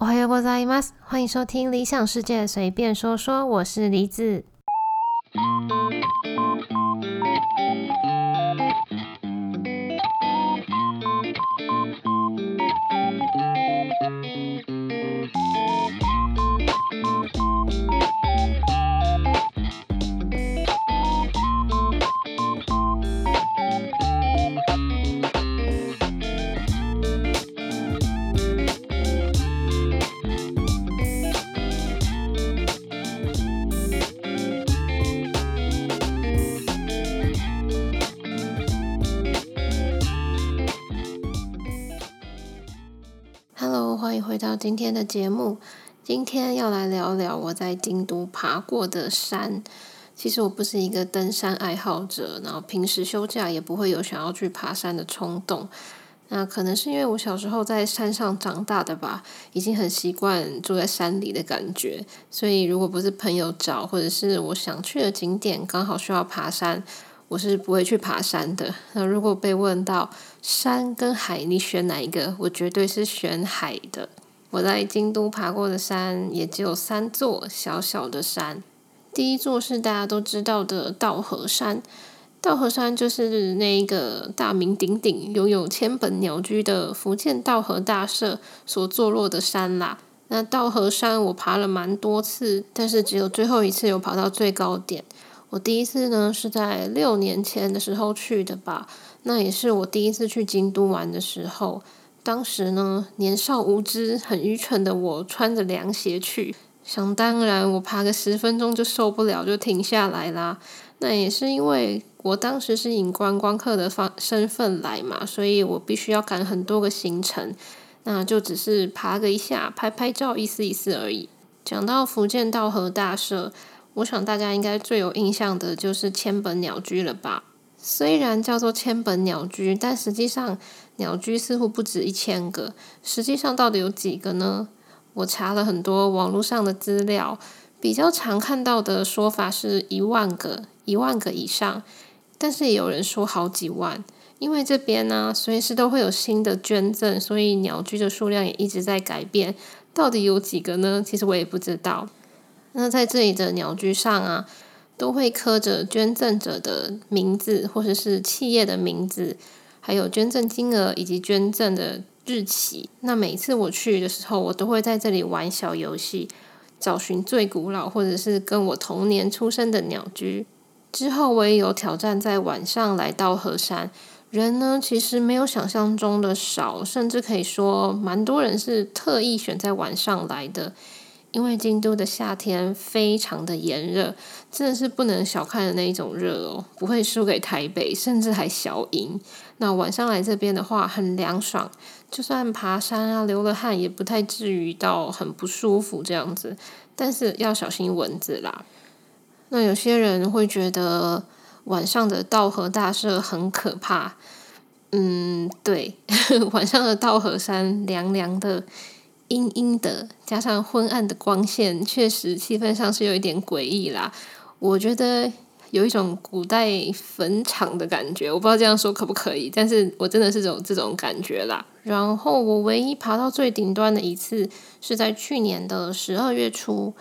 おはようございます。欢迎收听《理想世界随便说说》，我是梨子。 到今天的节目。今天要来聊聊我在京都爬过的山。其实我不是一个登山爱好者，然后平时休假也不会有想要去爬山的冲动。那可能是因为我小时候在山上长大的吧，已经很习惯住在山里的感觉。所以如果不是朋友找，或者是我想去的景点刚好需要爬山，我是不会去爬山的。那如果被问到山跟海，你选哪一个？我绝对是选海的。我在京都爬过的山也只有三座小小的山。第一座是大家都知道的稻荷山，稻荷山就是那一个大名鼎鼎、拥有千本鸟居的福建稻荷大社所坐落的山啦。那稻荷山我爬了蛮多次，但是只有最后一次有爬到最高点。我第一次呢是在六年前的时候去的吧，那也是我第一次去京都玩的时候。当时呢年少无知、很愚蠢的我穿着凉鞋去。想当然，我爬个十分钟就受不了，就停下来啦。那也是因为我当时是以观光客的方身份来嘛，所以我必须要赶很多个行程，那就只是爬个一下，拍拍照，意思意思而已。讲到福建道和大社，我想大家应该最有印象的就是千本鸟居了吧？虽然叫做千本鸟居，但实际上鸟居似乎不止一千个。实际上到底有几个呢？我查了很多网络上的资料，比较常看到的说法是一万个、一万个以上，但是也有人说好几万。因为这边呢，随时都会有新的捐赠，所以鸟居的数量也一直在改变。到底有几个呢？其实我也不知道。那在这里的鸟居上啊，都会刻着捐赠者的名字，或者是企业的名字，还有捐赠金额以及捐赠的。日期。那每次我去的时候，我都会在这里玩小游戏，找寻最古老或者是跟我同年出生的鸟居。之后我也有挑战在晚上来到河山，人呢其实没有想象中的少，甚至可以说蛮多人是特意选在晚上来的。因为京都的夏天非常的炎热，真的是不能小看的那一种热哦，不会输给台北，甚至还小赢。那晚上来这边的话，很凉爽，就算爬山啊流了汗，也不太至于到很不舒服这样子。但是要小心蚊子啦。那有些人会觉得晚上的道和大社很可怕，嗯，对，晚上的道和山凉凉的。阴阴的，加上昏暗的光线，确实气氛上是有一点诡异啦。我觉得有一种古代坟场的感觉，我不知道这样说可不可以，但是我真的是有这种感觉啦。然后我唯一爬到最顶端的一次，是在去年的十二月初，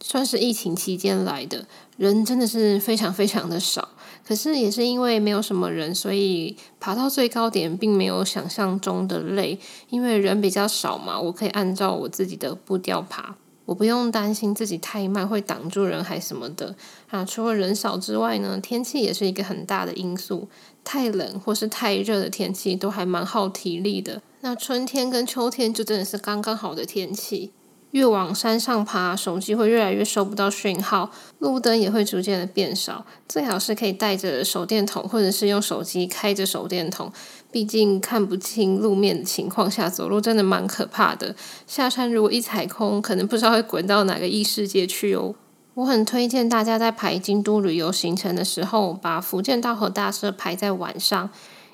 算是疫情期间来的，人真的是非常非常的少。可是也是因为没有什么人，所以爬到最高点并没有想象中的累，因为人比较少嘛，我可以按照我自己的步调爬，我不用担心自己太慢会挡住人还什么的。啊，除了人少之外呢，天气也是一个很大的因素，太冷或是太热的天气都还蛮耗体力的。那春天跟秋天就真的是刚刚好的天气。越往山上爬，手机会越来越收不到讯号，路灯也会逐渐的变少。最好是可以带着手电筒，或者是用手机开着手电筒。毕竟看不清路面的情况下走路真的蛮可怕的。下山如果一踩空，可能不知道会滚到哪个异世界去哦。我很推荐大家在排京都旅游行程的时候，把福建道和大社排在晚上。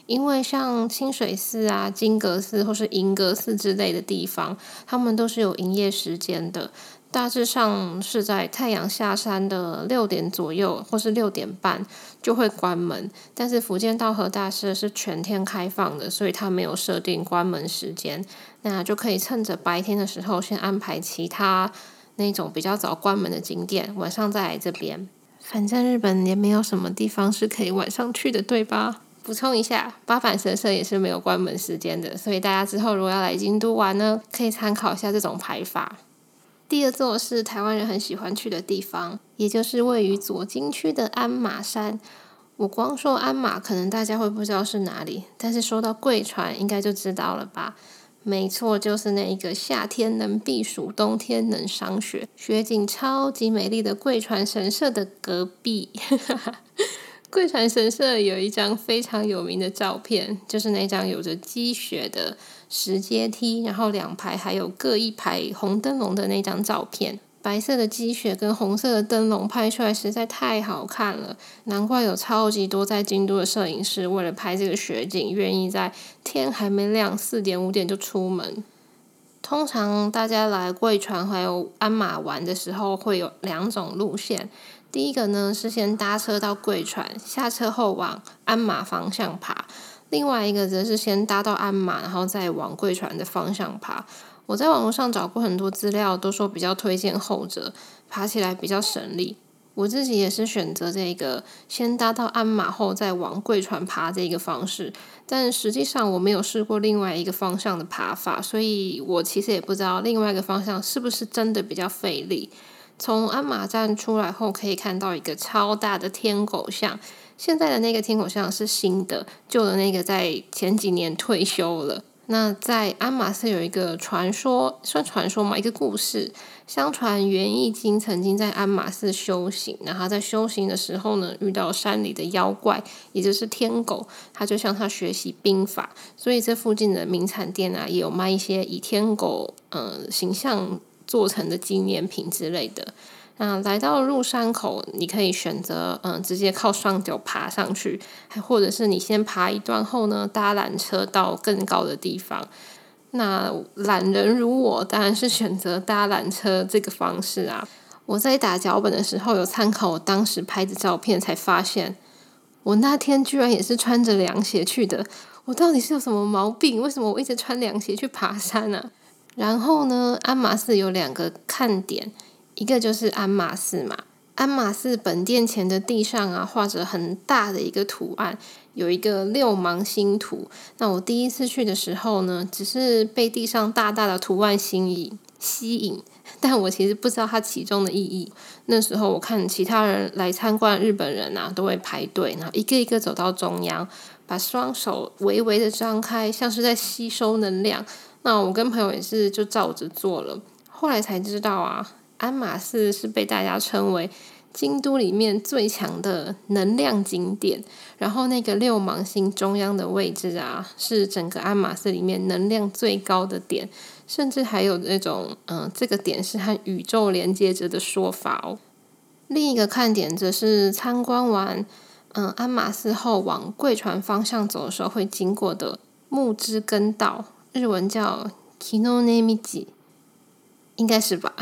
因为像清水寺啊、金阁寺或是银阁寺之类的地方，他们都是有营业时间的。大致上是在太阳下山的六点左右，或是六点半就会关门。但是福建道和大社是全天开放的，所以它没有设定关门时间，那就可以趁着白天的时候先安排其他那种比较早关门的景点，晚上再来这边。反正日本也没有什么地方是可以晚上去的，对吧？补充一下，八坂神社也是没有关门时间的，所以大家之后如果要来京都玩呢，可以参考一下这种排法。第二座是台湾人很喜欢去的地方，也就是位于左京区的鞍马山。我光说鞍马，可能大家会不知道是哪里，但是说到贵船，应该就知道了吧？没错，就是那一个夏天能避暑、冬天能赏雪、雪景超级美丽的贵船神社的隔壁。贵船神社有一张非常有名的照片，就是那张有着积雪的石阶梯，然后两排还有各一排红灯笼的那张照片。白色的积雪跟红色的灯笼拍出来实在太好看了，难怪有超级多在京都的摄影师为了拍这个雪景，愿意在天还没亮四点五点就出门。通常大家来贵船还有鞍马玩的时候，会有两种路线。第一个呢是先搭车到贵船，下车后往鞍马方向爬；另外一个则是先搭到鞍马，然后再往贵船的方向爬。我在网络上找过很多资料，都说比较推荐后者，爬起来比较省力。我自己也是选择这个先搭到鞍马后再往贵船爬这个方式，但实际上我没有试过另外一个方向的爬法，所以我其实也不知道另外一个方向是不是真的比较费力。从鞍马站出来后，可以看到一个超大的天狗像。现在的那个天狗像是新的，旧的那个在前几年退休了。那在鞍马寺有一个传说，算传说嘛，一个故事。相传元义经曾经在鞍马寺修行，然后在修行的时候呢，遇到山里的妖怪，也就是天狗，他就向他学习兵法。所以这附近的名产店啊，也有卖一些以天狗嗯形象。做成的纪念品之类的。那来到入山口，你可以选择嗯，直接靠双脚爬上去，还或者是你先爬一段后呢，搭缆车到更高的地方。那懒人如我，当然是选择搭缆车这个方式啊。我在打脚本的时候，有参考我当时拍的照片，才发现我那天居然也是穿着凉鞋去的。我到底是有什么毛病？为什么我一直穿凉鞋去爬山呢？然后呢，鞍马寺有两个看点，一个就是鞍马寺嘛。鞍马寺本殿前的地上啊，画着很大的一个图案，有一个六芒星图。那我第一次去的时候呢，只是被地上大大的图案吸引，吸引，但我其实不知道它其中的意义。那时候我看其他人来参观，日本人啊都会排队，然后一个一个走到中央，把双手微微的张开，像是在吸收能量。那我跟朋友也是就照着做了，后来才知道啊，鞍马寺是被大家称为京都里面最强的能量景点，然后那个六芒星中央的位置啊，是整个鞍马寺里面能量最高的点，甚至还有那种嗯，这个点是和宇宙连接着的说法哦。另一个看点则是参观完嗯鞍马寺后往贵船方向走的时候会经过的木之根道。日文叫 Kinonemiji，应该是吧？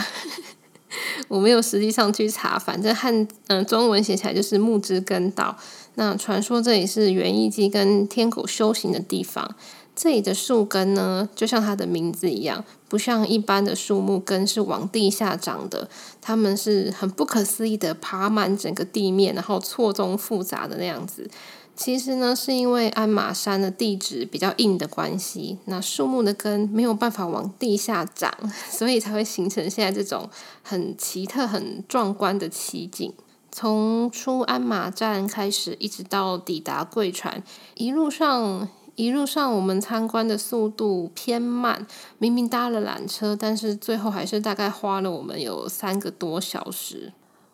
我没有实际上去查，反正汉嗯中文写起来就是木之根道。那传说这里是元义基跟天狗修行的地方。这里的树根呢，就像它的名字一样，不像一般的树木根是往地下长的，它们是很不可思议的爬满整个地面，然后错综复杂的那样子。其实呢，是因为鞍马山的地质比较硬的关系，那树木的根没有办法往地下长，所以才会形成现在这种很奇特、很壮观的奇景。从出鞍马站开始，一直到抵达贵船，一路上一路上我们参观的速度偏慢，明明搭了缆车，但是最后还是大概花了我们有三个多小时。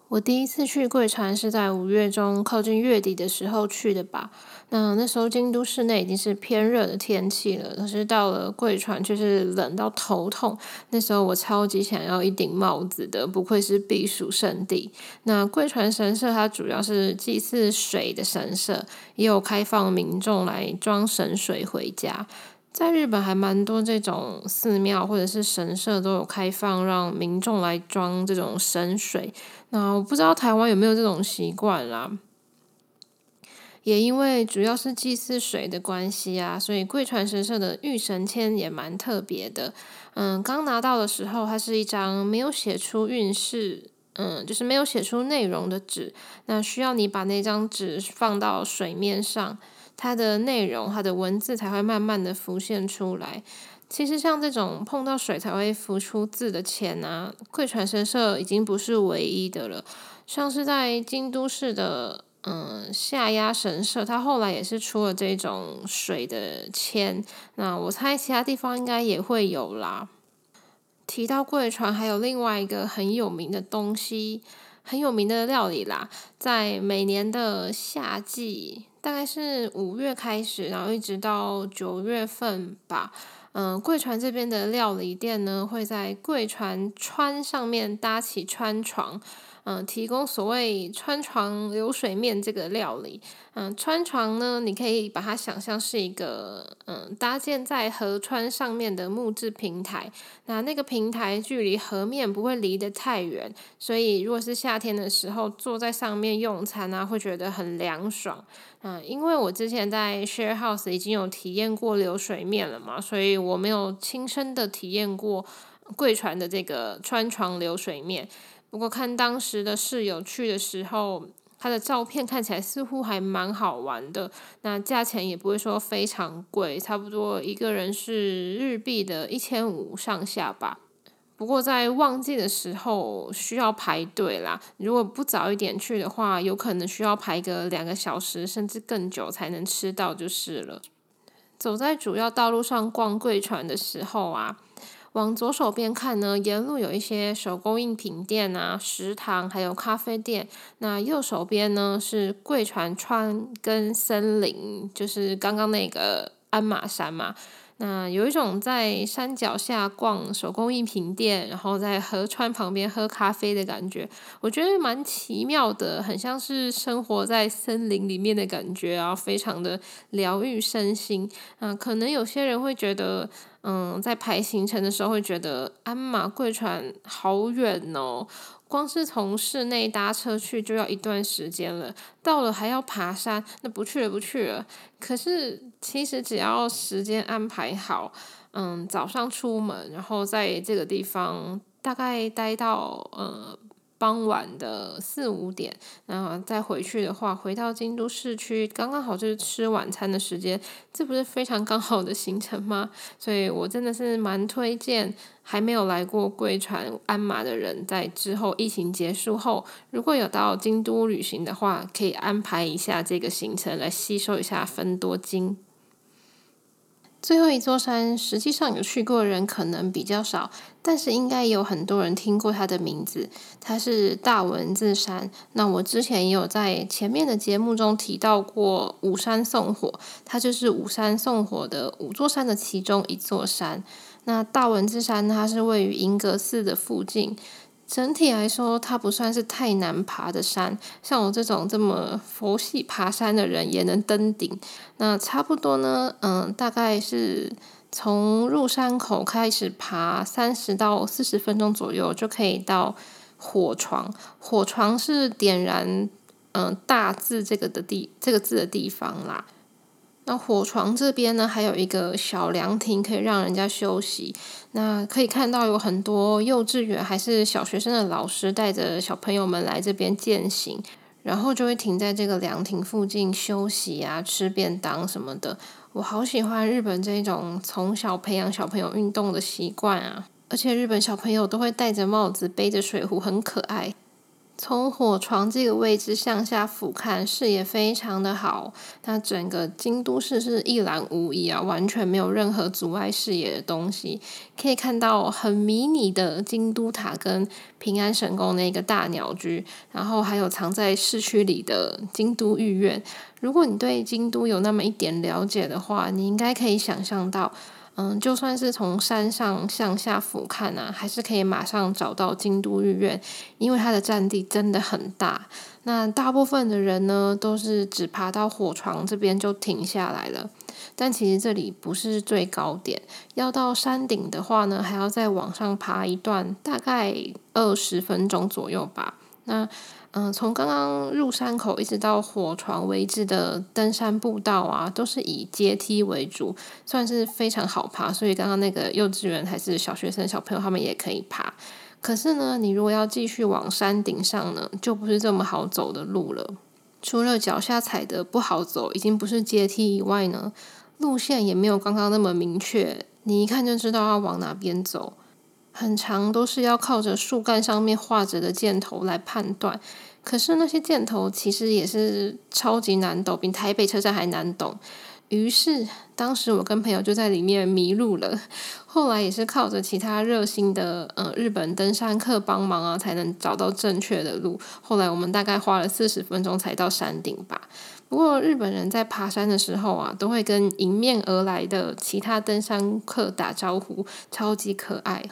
我第一次去贵船是在五月中靠近月底的时候去的吧。那那时候京都市内已经是偏热的天气了，可是到了贵船却是冷到头痛。那时候我超级想要一顶帽子的，不愧是避暑胜地。那贵船神社它主要是祭祀水的神社，也有开放民众来装神水回家。在日本还蛮多这种寺庙或者是神社都有开放让民众来装这种神水。那我不知道台湾有没有这种习惯啦。也因为主要是祭祀水的关系啊，所以贵船神社的御神签也蛮特别的。嗯，刚拿到的时候，它是一张没有写出运势，嗯，就是没有写出内容的纸。那需要你把那张纸放到水面上。它的内容，它的文字才会慢慢的浮现出来。其实像这种碰到水才会浮出字的钱啊，贵船神社已经不是唯一的了。像是在京都市的嗯下鸭神社，它后来也是出了这种水的签。那我猜其他地方应该也会有啦。提到贵船，还有另外一个很有名的东西，很有名的料理啦，在每年的夏季。大概是五月开始，然后一直到九月份吧。嗯，贵船这边的料理店呢，会在贵船川上面搭起川床。嗯，提供所谓川床流水面这个料理。嗯，川床呢，你可以把它想象是一个嗯搭建在河川上面的木质平台。那那个平台距离河面不会离得太远，所以如果是夏天的时候坐在上面用餐啊，会觉得很凉爽。嗯，因为我之前在 share house 已经有体验过流水面了嘛，所以我没有亲身的体验过贵船的这个川床流水面。不过看当时的室友去的时候，他的照片看起来似乎还蛮好玩的。那价钱也不会说非常贵，差不多一个人是日币的一千五上下吧。不过在旺季的时候需要排队啦，如果不早一点去的话，有可能需要排个两个小时甚至更久才能吃到就是了。走在主要道路上逛贵船的时候啊。往左手边看呢，沿路有一些手工艺品店啊、食堂，还有咖啡店。那右手边呢是贵船川跟森林，就是刚刚那个鞍马山嘛。那有一种在山脚下逛手工艺品店，然后在河川旁边喝咖啡的感觉，我觉得蛮奇妙的，很像是生活在森林里面的感觉啊，非常的疗愈身心。嗯，可能有些人会觉得。嗯，在排行程的时候会觉得鞍马贵船好远哦，光是从室内搭车去就要一段时间了，到了还要爬山，那不去了不去了。可是其实只要时间安排好，嗯，早上出门，然后在这个地方大概待到呃。傍晚的四五点，然后再回去的话，回到京都市区，刚刚好就是吃晚餐的时间，这不是非常刚好的行程吗？所以我真的是蛮推荐还没有来过贵船鞍马的人，在之后疫情结束后，如果有到京都旅行的话，可以安排一下这个行程来吸收一下分多精。最后一座山，实际上有去过的人可能比较少，但是应该有很多人听过它的名字。它是大文字山。那我之前也有在前面的节目中提到过五山送火，它就是五山送火的五座山的其中一座山。那大文字山，它是位于银阁寺的附近。整体来说，它不算是太难爬的山，像我这种这么佛系爬山的人也能登顶。那差不多呢，嗯，大概是从入山口开始爬三十到四十分钟左右，就可以到火床。火床是点燃嗯大字这个的地这个字的地方啦。那火床这边呢，还有一个小凉亭，可以让人家休息。那可以看到有很多幼稚园还是小学生的老师带着小朋友们来这边践行，然后就会停在这个凉亭附近休息啊，吃便当什么的。我好喜欢日本这种从小培养小朋友运动的习惯啊，而且日本小朋友都会戴着帽子，背着水壶，很可爱。从火床这个位置向下俯瞰，视野非常的好。那整个京都市是一览无遗啊，完全没有任何阻碍视野的东西。可以看到很迷你的京都塔跟平安神宫那个大鸟居，然后还有藏在市区里的京都御苑。如果你对京都有那么一点了解的话，你应该可以想象到。嗯，就算是从山上向下俯瞰啊，还是可以马上找到京都御苑，因为它的占地真的很大。那大部分的人呢，都是只爬到火床这边就停下来了。但其实这里不是最高点，要到山顶的话呢，还要再往上爬一段，大概二十分钟左右吧。那嗯，从刚刚入山口一直到火床为止的登山步道啊，都是以阶梯为主，算是非常好爬。所以刚刚那个幼稚园还是小学生小朋友他们也可以爬。可是呢，你如果要继续往山顶上呢，就不是这么好走的路了。除了脚下踩的不好走，已经不是阶梯以外呢，路线也没有刚刚那么明确。你一看就知道要往哪边走。很长都是要靠着树干上面画着的箭头来判断，可是那些箭头其实也是超级难懂，比台北车站还难懂。于是当时我跟朋友就在里面迷路了。后来也是靠着其他热心的呃日本登山客帮忙啊，才能找到正确的路。后来我们大概花了四十分钟才到山顶吧。不过日本人在爬山的时候啊，都会跟迎面而来的其他登山客打招呼，超级可爱。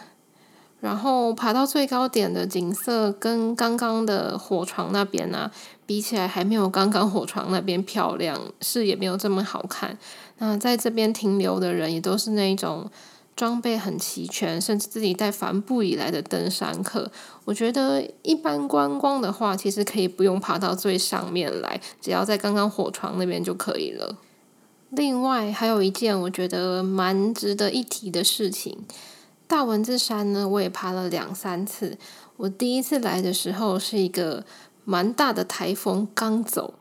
然后爬到最高点的景色，跟刚刚的火床那边呢比起来，还没有刚刚火床那边漂亮，视野没有这么好看。那在这边停留的人，也都是那种装备很齐全，甚至自己带帆布以来的登山客。我觉得一般观光的话，其实可以不用爬到最上面来，只要在刚刚火床那边就可以了。另外，还有一件我觉得蛮值得一提的事情。大文字山呢，我也爬了两三次。我第一次来的时候是一个蛮大的台风刚走，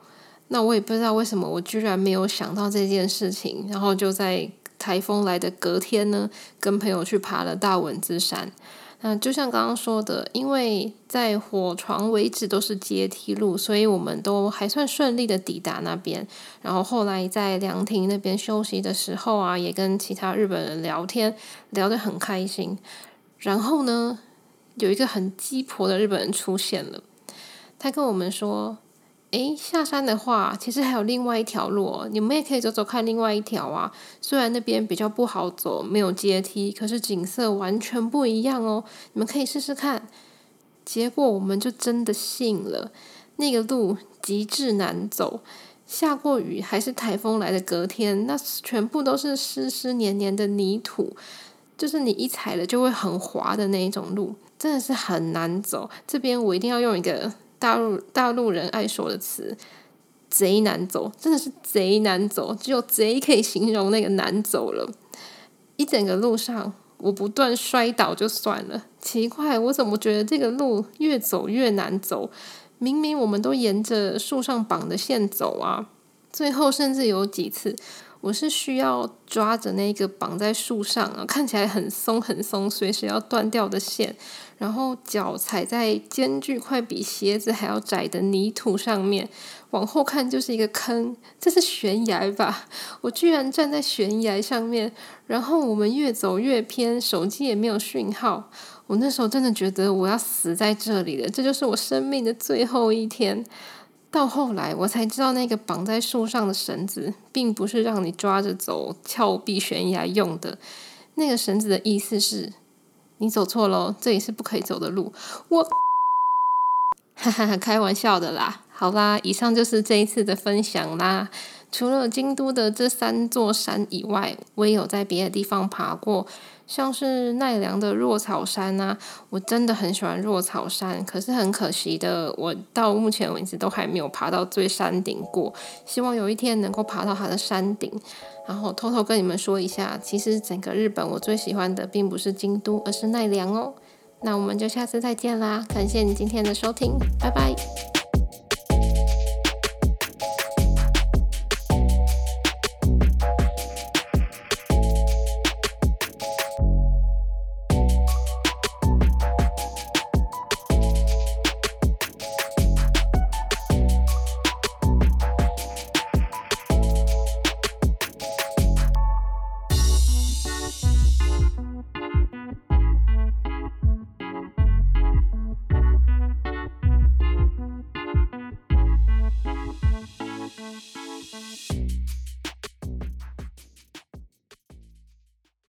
那我也不知道为什么，我居然没有想到这件事情，然后就在台风来的隔天呢，跟朋友去爬了大文字山。那就像刚刚说的，因为在火床为止都是阶梯路，所以我们都还算顺利的抵达那边。然后后来在凉亭那边休息的时候啊，也跟其他日本人聊天，聊得很开心。然后呢，有一个很鸡婆的日本人出现了，他跟我们说。诶，下山的话，其实还有另外一条路，你们也可以走走看另外一条啊。虽然那边比较不好走，没有阶梯，可是景色完全不一样哦。你们可以试试看。结果我们就真的信了，那个路极致难走，下过雨还是台风来的隔天，那全部都是湿湿黏黏的泥土，就是你一踩了就会很滑的那一种路，真的是很难走。这边我一定要用一个。大陆大陆人爱说的词，贼难走，真的是贼难走，只有贼可以形容那个难走了。一整个路上，我不断摔倒就算了，奇怪，我怎么觉得这个路越走越难走？明明我们都沿着树上绑的线走啊，最后甚至有几次。我是需要抓着那个绑在树上啊，看起来很松很松，随时要断掉的线，然后脚踩在间距快比鞋子还要窄的泥土上面，往后看就是一个坑，这是悬崖吧？我居然站在悬崖上面，然后我们越走越偏，手机也没有讯号，我那时候真的觉得我要死在这里了，这就是我生命的最后一天。到后来，我才知道那个绑在树上的绳子，并不是让你抓着走峭壁悬崖用的。那个绳子的意思是，你走错了，这里是不可以走的路。我，哈哈哈，开玩笑的啦。好啦，以上就是这一次的分享啦。除了京都的这三座山以外，我也有在别的地方爬过。像是奈良的若草山啊，我真的很喜欢若草山，可是很可惜的，我到目前为止都还没有爬到最山顶过。希望有一天能够爬到它的山顶。然后偷偷跟你们说一下，其实整个日本我最喜欢的并不是京都，而是奈良哦。那我们就下次再见啦，感谢你今天的收听，拜拜。